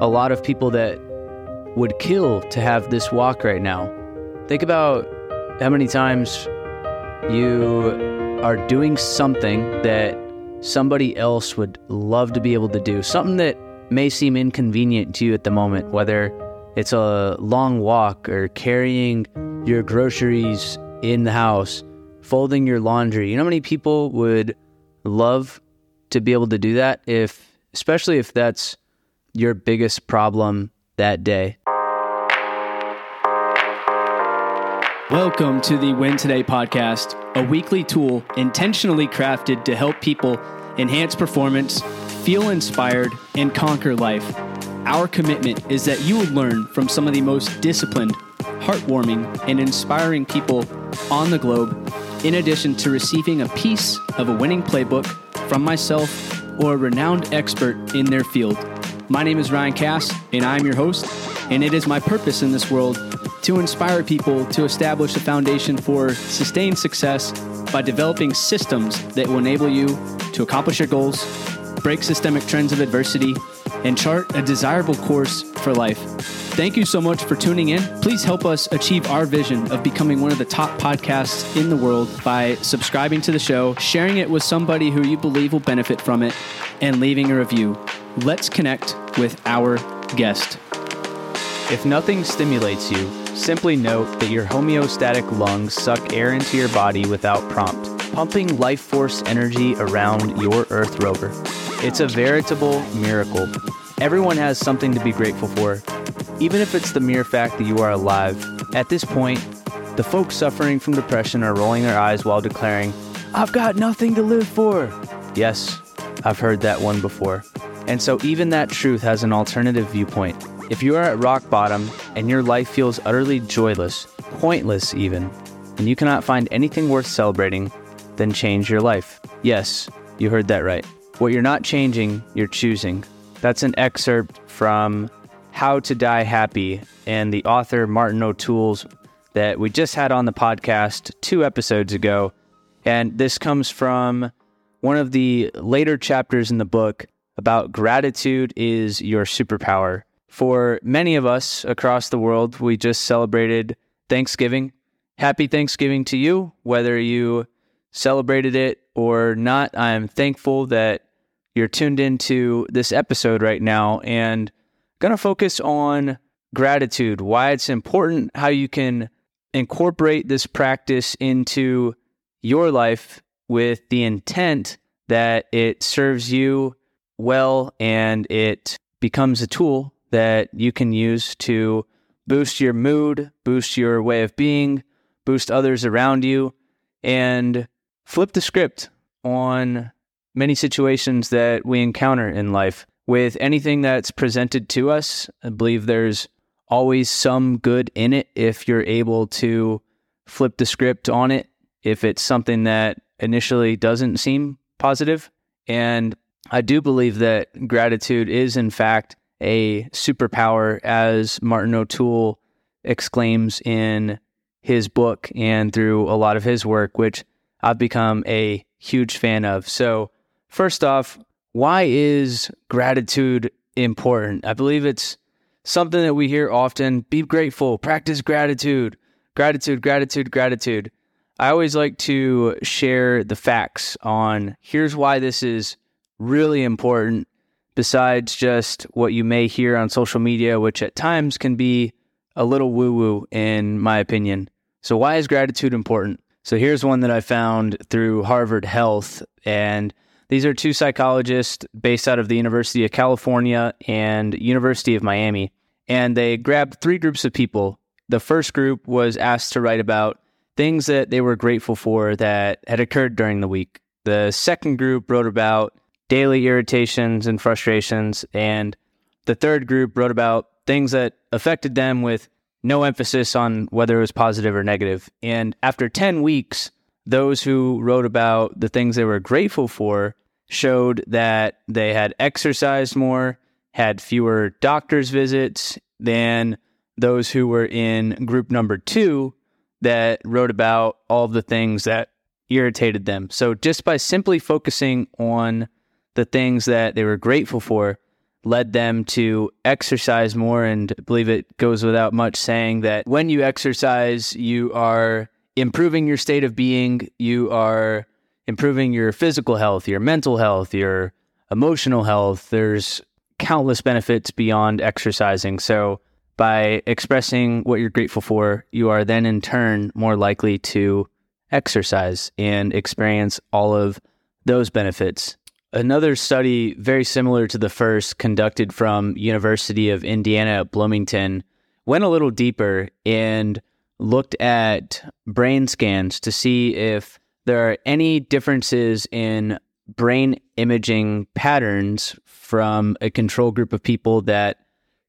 a lot of people that would kill to have this walk right now. Think about how many times you are doing something that somebody else would love to be able to do, something that may seem inconvenient to you at the moment, whether it's a long walk or carrying your groceries in the house, folding your laundry. You know how many people would love to be able to do that if especially if that's your biggest problem that day. Welcome to the Win Today podcast, a weekly tool intentionally crafted to help people enhance performance, feel inspired, and conquer life. Our commitment is that you will learn from some of the most disciplined, heartwarming, and inspiring people on the globe, in addition to receiving a piece of a winning playbook from myself or a renowned expert in their field. My name is Ryan Cass, and I'm your host, and it is my purpose in this world to inspire people to establish a foundation for sustained success by developing systems that will enable you to accomplish your goals, break systemic trends of adversity, and chart a desirable course for life. Thank you so much for tuning in. Please help us achieve our vision of becoming one of the top podcasts in the world by subscribing to the show, sharing it with somebody who you believe will benefit from it, and leaving a review. Let's connect with our guest. If nothing stimulates you, simply note that your homeostatic lungs suck air into your body without prompt, pumping life force energy around your Earth rover. It's a veritable miracle. Everyone has something to be grateful for, even if it's the mere fact that you are alive. At this point, the folks suffering from depression are rolling their eyes while declaring, I've got nothing to live for. Yes, I've heard that one before. And so even that truth has an alternative viewpoint. If you are at rock bottom and your life feels utterly joyless, pointless even, and you cannot find anything worth celebrating, then change your life. Yes, you heard that right. What you're not changing, you're choosing. That's an excerpt from How to Die Happy and the author Martin O'Toole's that we just had on the podcast two episodes ago. And this comes from one of the later chapters in the book about gratitude is your superpower. For many of us across the world, we just celebrated Thanksgiving. Happy Thanksgiving to you, whether you celebrated it or not. I'm thankful that you're tuned into this episode right now and going to focus on gratitude, why it's important, how you can incorporate this practice into your life with the intent that it serves you well and it becomes a tool that you can use to boost your mood, boost your way of being, boost others around you, and flip the script on many situations that we encounter in life. With anything that's presented to us, I believe there's always some good in it if you're able to flip the script on it, if it's something that initially doesn't seem positive. And I do believe that gratitude is, in fact, a superpower, as Martin O'Toole exclaims in his book and through a lot of his work, which I've become a huge fan of. So, first off, why is gratitude important? I believe it's something that we hear often be grateful, practice gratitude, gratitude, gratitude, gratitude. I always like to share the facts on here's why this is really important, besides just what you may hear on social media, which at times can be a little woo woo, in my opinion. So, why is gratitude important? So, here's one that I found through Harvard Health. And these are two psychologists based out of the University of California and University of Miami. And they grabbed three groups of people. The first group was asked to write about things that they were grateful for that had occurred during the week. The second group wrote about daily irritations and frustrations. And the third group wrote about things that affected them with no emphasis on whether it was positive or negative. And after 10 weeks, those who wrote about the things they were grateful for showed that they had exercised more, had fewer doctor's visits than those who were in group number two, that wrote about all the things that irritated them. So just by simply focusing on the things that they were grateful for led them to exercise more. And I believe it goes without much saying that when you exercise, you are improving your state of being, you are improving your physical health, your mental health, your emotional health. There's countless benefits beyond exercising. So, by expressing what you're grateful for, you are then in turn more likely to exercise and experience all of those benefits. Another study very similar to the first conducted from University of Indiana at Bloomington went a little deeper and looked at brain scans to see if there are any differences in brain imaging patterns from a control group of people that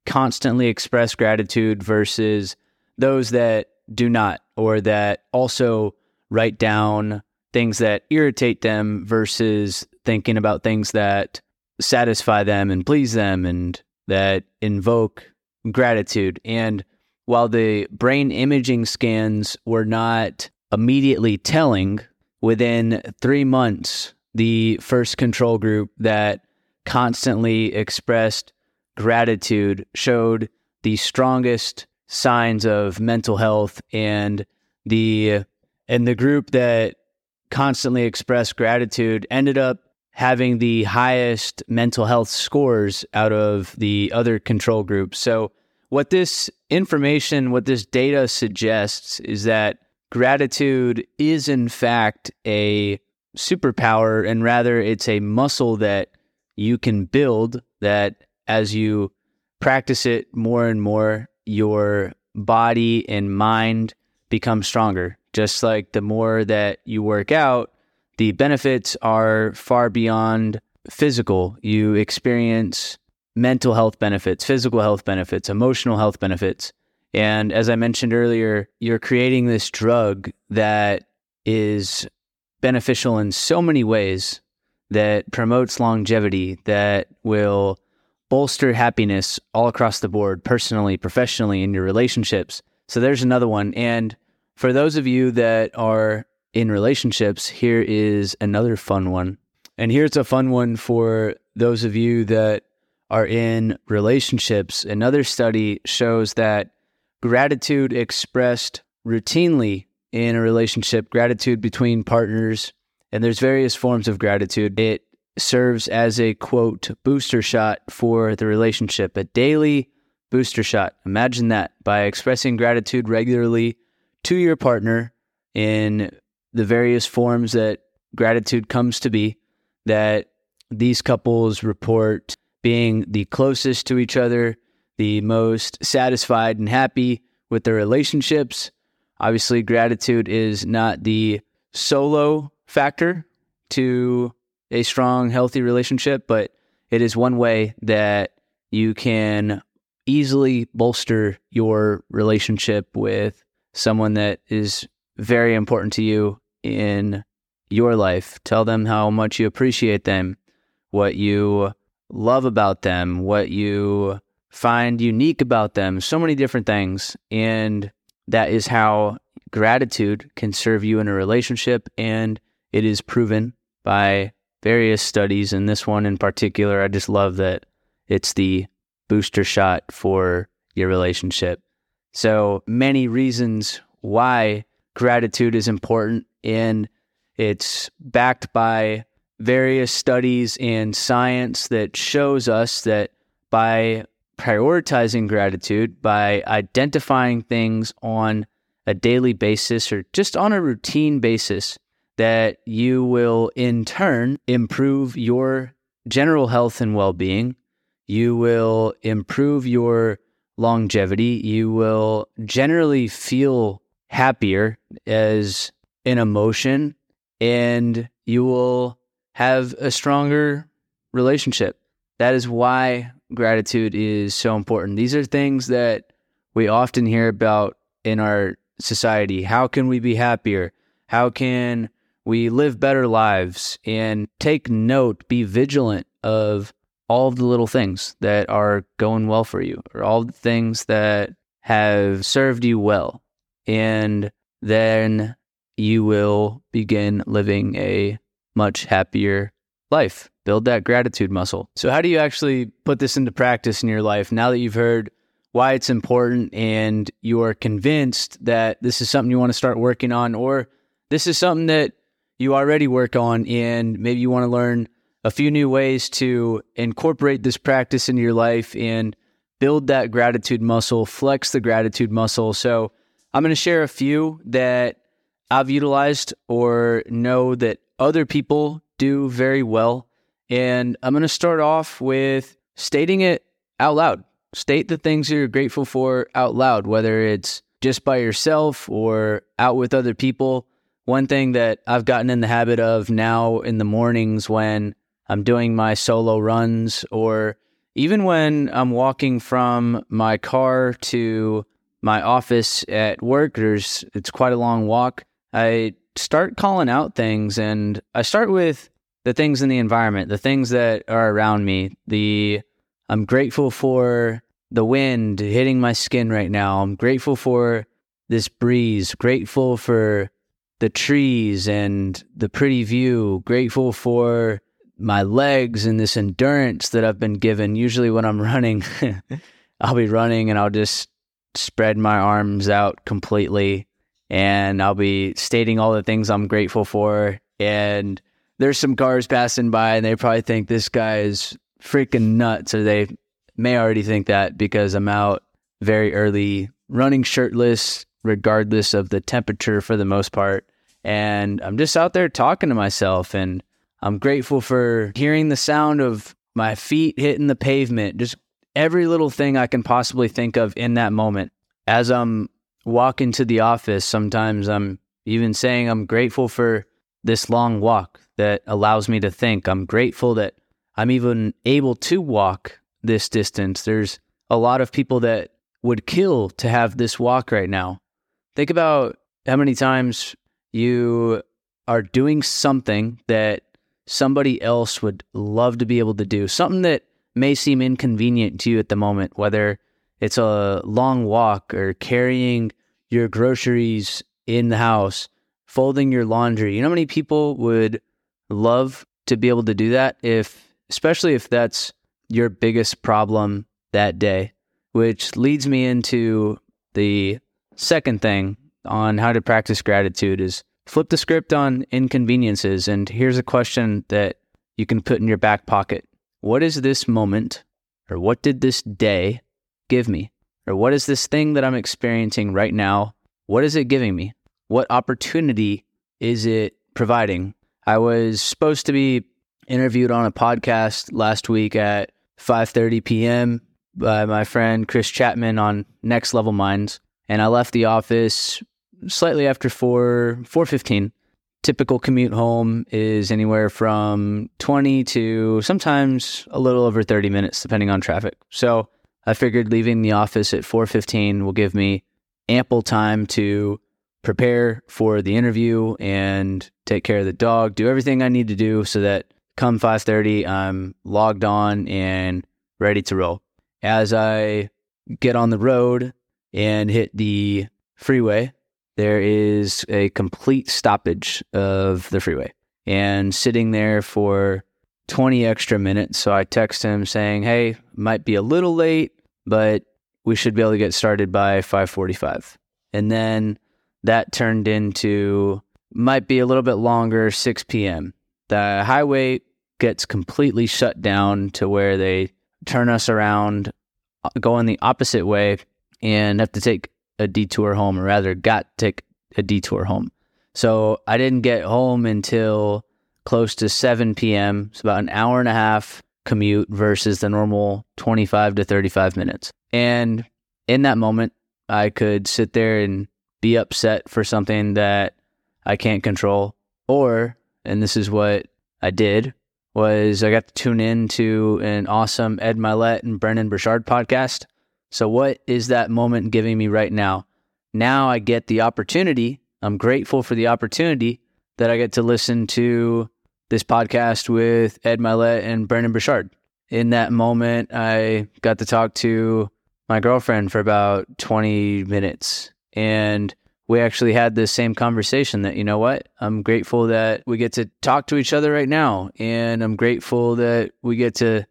constantly express gratitude versus those that do not, or that also write down things that irritate them versus thinking about things that satisfy them and please them and that invoke gratitude. And while the brain imaging scans were not immediately telling, within three months, the first control group that constantly expressed gratitude showed the strongest signs of mental health and the and the group that constantly expressed gratitude ended up having the highest mental health scores out of the other control groups. So what this information, what this data suggests is that gratitude is in fact a superpower and rather it's a muscle that you can build that as you practice it more and more your body and mind become stronger just like the more that you work out the benefits are far beyond physical you experience mental health benefits physical health benefits emotional health benefits and as I mentioned earlier, you're creating this drug that is beneficial in so many ways that promotes longevity, that will bolster happiness all across the board, personally, professionally, in your relationships. So there's another one. And for those of you that are in relationships, here is another fun one. And here's a fun one for those of you that are in relationships. Another study shows that gratitude expressed routinely in a relationship, gratitude between partners, and there's various forms of gratitude. It serves as a quote booster shot for the relationship, a daily booster shot. Imagine that by expressing gratitude regularly to your partner in the various forms that gratitude comes to be, that these couples report being the closest to each other, the most satisfied and happy with their relationships. Obviously, gratitude is not the solo factor to a strong, healthy relationship, but it is one way that you can easily bolster your relationship with someone that is very important to you in your life. Tell them how much you appreciate them, what you love about them, what you find unique about them, so many different things. And that is how gratitude can serve you in a relationship. And it is proven by various studies. And this one in particular, I just love that it's the booster shot for your relationship. So many reasons why gratitude is important. And it's backed by various studies and science that shows us that by prioritizing gratitude by identifying things on a daily basis or just on a routine basis that you will in turn improve your general health and well being. You will improve your longevity. You will generally feel happier as an emotion and you will have a stronger relationship. That is why gratitude is so important. These are things that we often hear about in our society. How can we be happier? How can we live better lives? And take note, be vigilant of all of the little things that are going well for you, or all the things that have served you well. And then you will begin living a much happier life, build that gratitude muscle. So, how do you actually put this into practice in your life now that you've heard why it's important and you are convinced that this is something you want to start working on, or this is something that you already work on and maybe you want to learn a few new ways to incorporate this practice into your life and build that gratitude muscle, flex the gratitude muscle. So, I'm going to share a few that I've utilized or know that other people do very well. And I'm going to start off with stating it out loud. State the things you're grateful for out loud, whether it's just by yourself or out with other people. One thing that I've gotten in the habit of now in the mornings when I'm doing my solo runs or even when I'm walking from my car to my office at work, there's it's quite a long walk. I start calling out things and I start with the things in the environment, the things that are around me. The I'm grateful for the wind hitting my skin right now. I'm grateful for this breeze, grateful for the trees and the pretty view, grateful for my legs and this endurance that I've been given. Usually when I'm running, I'll be running and I'll just spread my arms out completely and I'll be stating all the things I'm grateful for. And there's some cars passing by, and they probably think this guy is freaking nuts, or they may already think that because I'm out very early running shirtless, regardless of the temperature for the most part. And I'm just out there talking to myself, and I'm grateful for hearing the sound of my feet hitting the pavement, just every little thing I can possibly think of in that moment. As I'm walking to the office, sometimes I'm even saying I'm grateful for this long walk that allows me to think. I'm grateful that I'm even able to walk this distance. There's a lot of people that would kill to have this walk right now. Think about how many times you are doing something that somebody else would love to be able to do, something that may seem inconvenient to you at the moment, whether it's a long walk or carrying your groceries in the house, folding your laundry. You know how many people would love to be able to do that if especially if that's your biggest problem that day, which leads me into the second thing on how to practice gratitude is flip the script on inconveniences and here's a question that you can put in your back pocket. What is this moment or what did this day give me? Or what is this thing that I'm experiencing right now? What is it giving me? What opportunity is it providing? I was supposed to be interviewed on a podcast last week at 5:30 p.m. by my friend Chris Chapman on Next Level Minds, and I left the office slightly after 4 4:15. Typical commute home is anywhere from 20 to sometimes a little over 30 minutes depending on traffic. So, I figured leaving the office at 4:15 will give me ample time to prepare for the interview and take care of the dog, do everything I need to do so that come 5:30 I'm logged on and ready to roll. As I get on the road and hit the freeway, there is a complete stoppage of the freeway and sitting there for 20 extra minutes. So I text him saying, "Hey, might be a little late but we should be able to get started by 5:45. And then that turned into might be a little bit longer 6 p.m. The highway gets completely shut down to where they turn us around uh, going the opposite way and have to take a detour home or rather got to a detour home. So I didn't get home until close to 7 p.m. It's about an hour and a half commute versus the normal 25 to 35 minutes. And in that moment, I could sit there and be upset for something that I can't control. Or, and this is what I did, was I got to tune in to an awesome Ed Mylett and Brendon Burchard podcast. So, what is that moment giving me right now? Now I get the opportunity. I'm grateful for the opportunity that I get to listen to this podcast with Ed Mylett and Brendon Burchard. In that moment, I got to talk to my girlfriend for about 20 minutes. And we actually had this same conversation that, you know what, I'm grateful that we get to talk to each other right now. And I'm grateful that we get to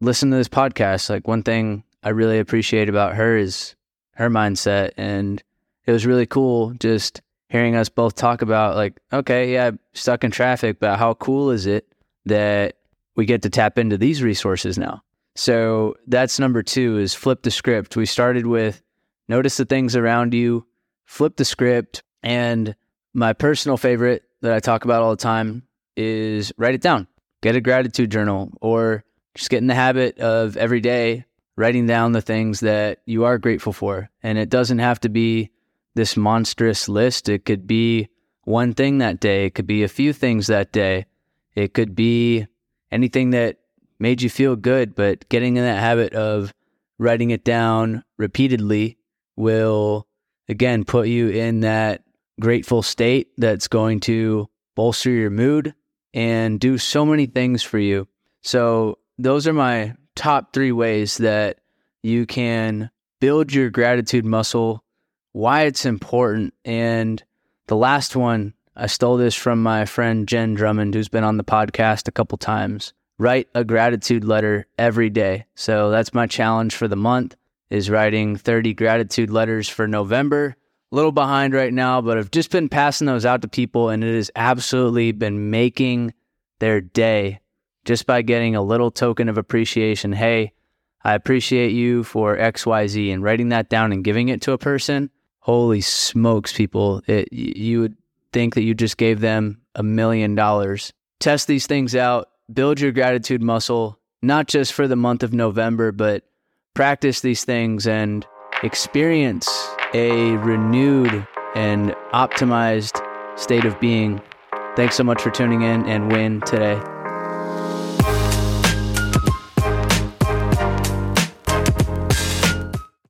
listen to this podcast. Like, one thing I really appreciate about her is her mindset. And it was really cool just hearing us both talk about, like, okay, yeah, stuck in traffic, but how cool is it that we get to tap into these resources now? So that's number two is flip the script. We started with notice the things around you, flip the script. And my personal favorite that I talk about all the time is write it down. Get a gratitude journal or just get in the habit of every day writing down the things that you are grateful for. And it doesn't have to be this monstrous list. It could be one thing that day, it could be a few things that day, it could be anything that made you feel good. But getting in that habit of writing it down repeatedly will again put you in that grateful state that's going to bolster your mood and do so many things for you. So, those are my top three ways that you can build your gratitude muscle, why it's important. And the last one, I stole this from my friend Jen Drummond, who's been on the podcast a couple times. Write a gratitude letter every day. So that's my challenge for the month is writing 30 gratitude letters for November. A little behind right now, but I've just been passing those out to people and it has absolutely been making their day just by getting a little token of appreciation. Hey, I appreciate you for XYZ and writing that down and giving it to a person. Holy smokes, people. It, you would think that you just gave them a million dollars. Test these things out, build your gratitude muscle, not just for the month of November, but practice these things and experience a renewed and optimized state of being. Thanks so much for tuning in and win today.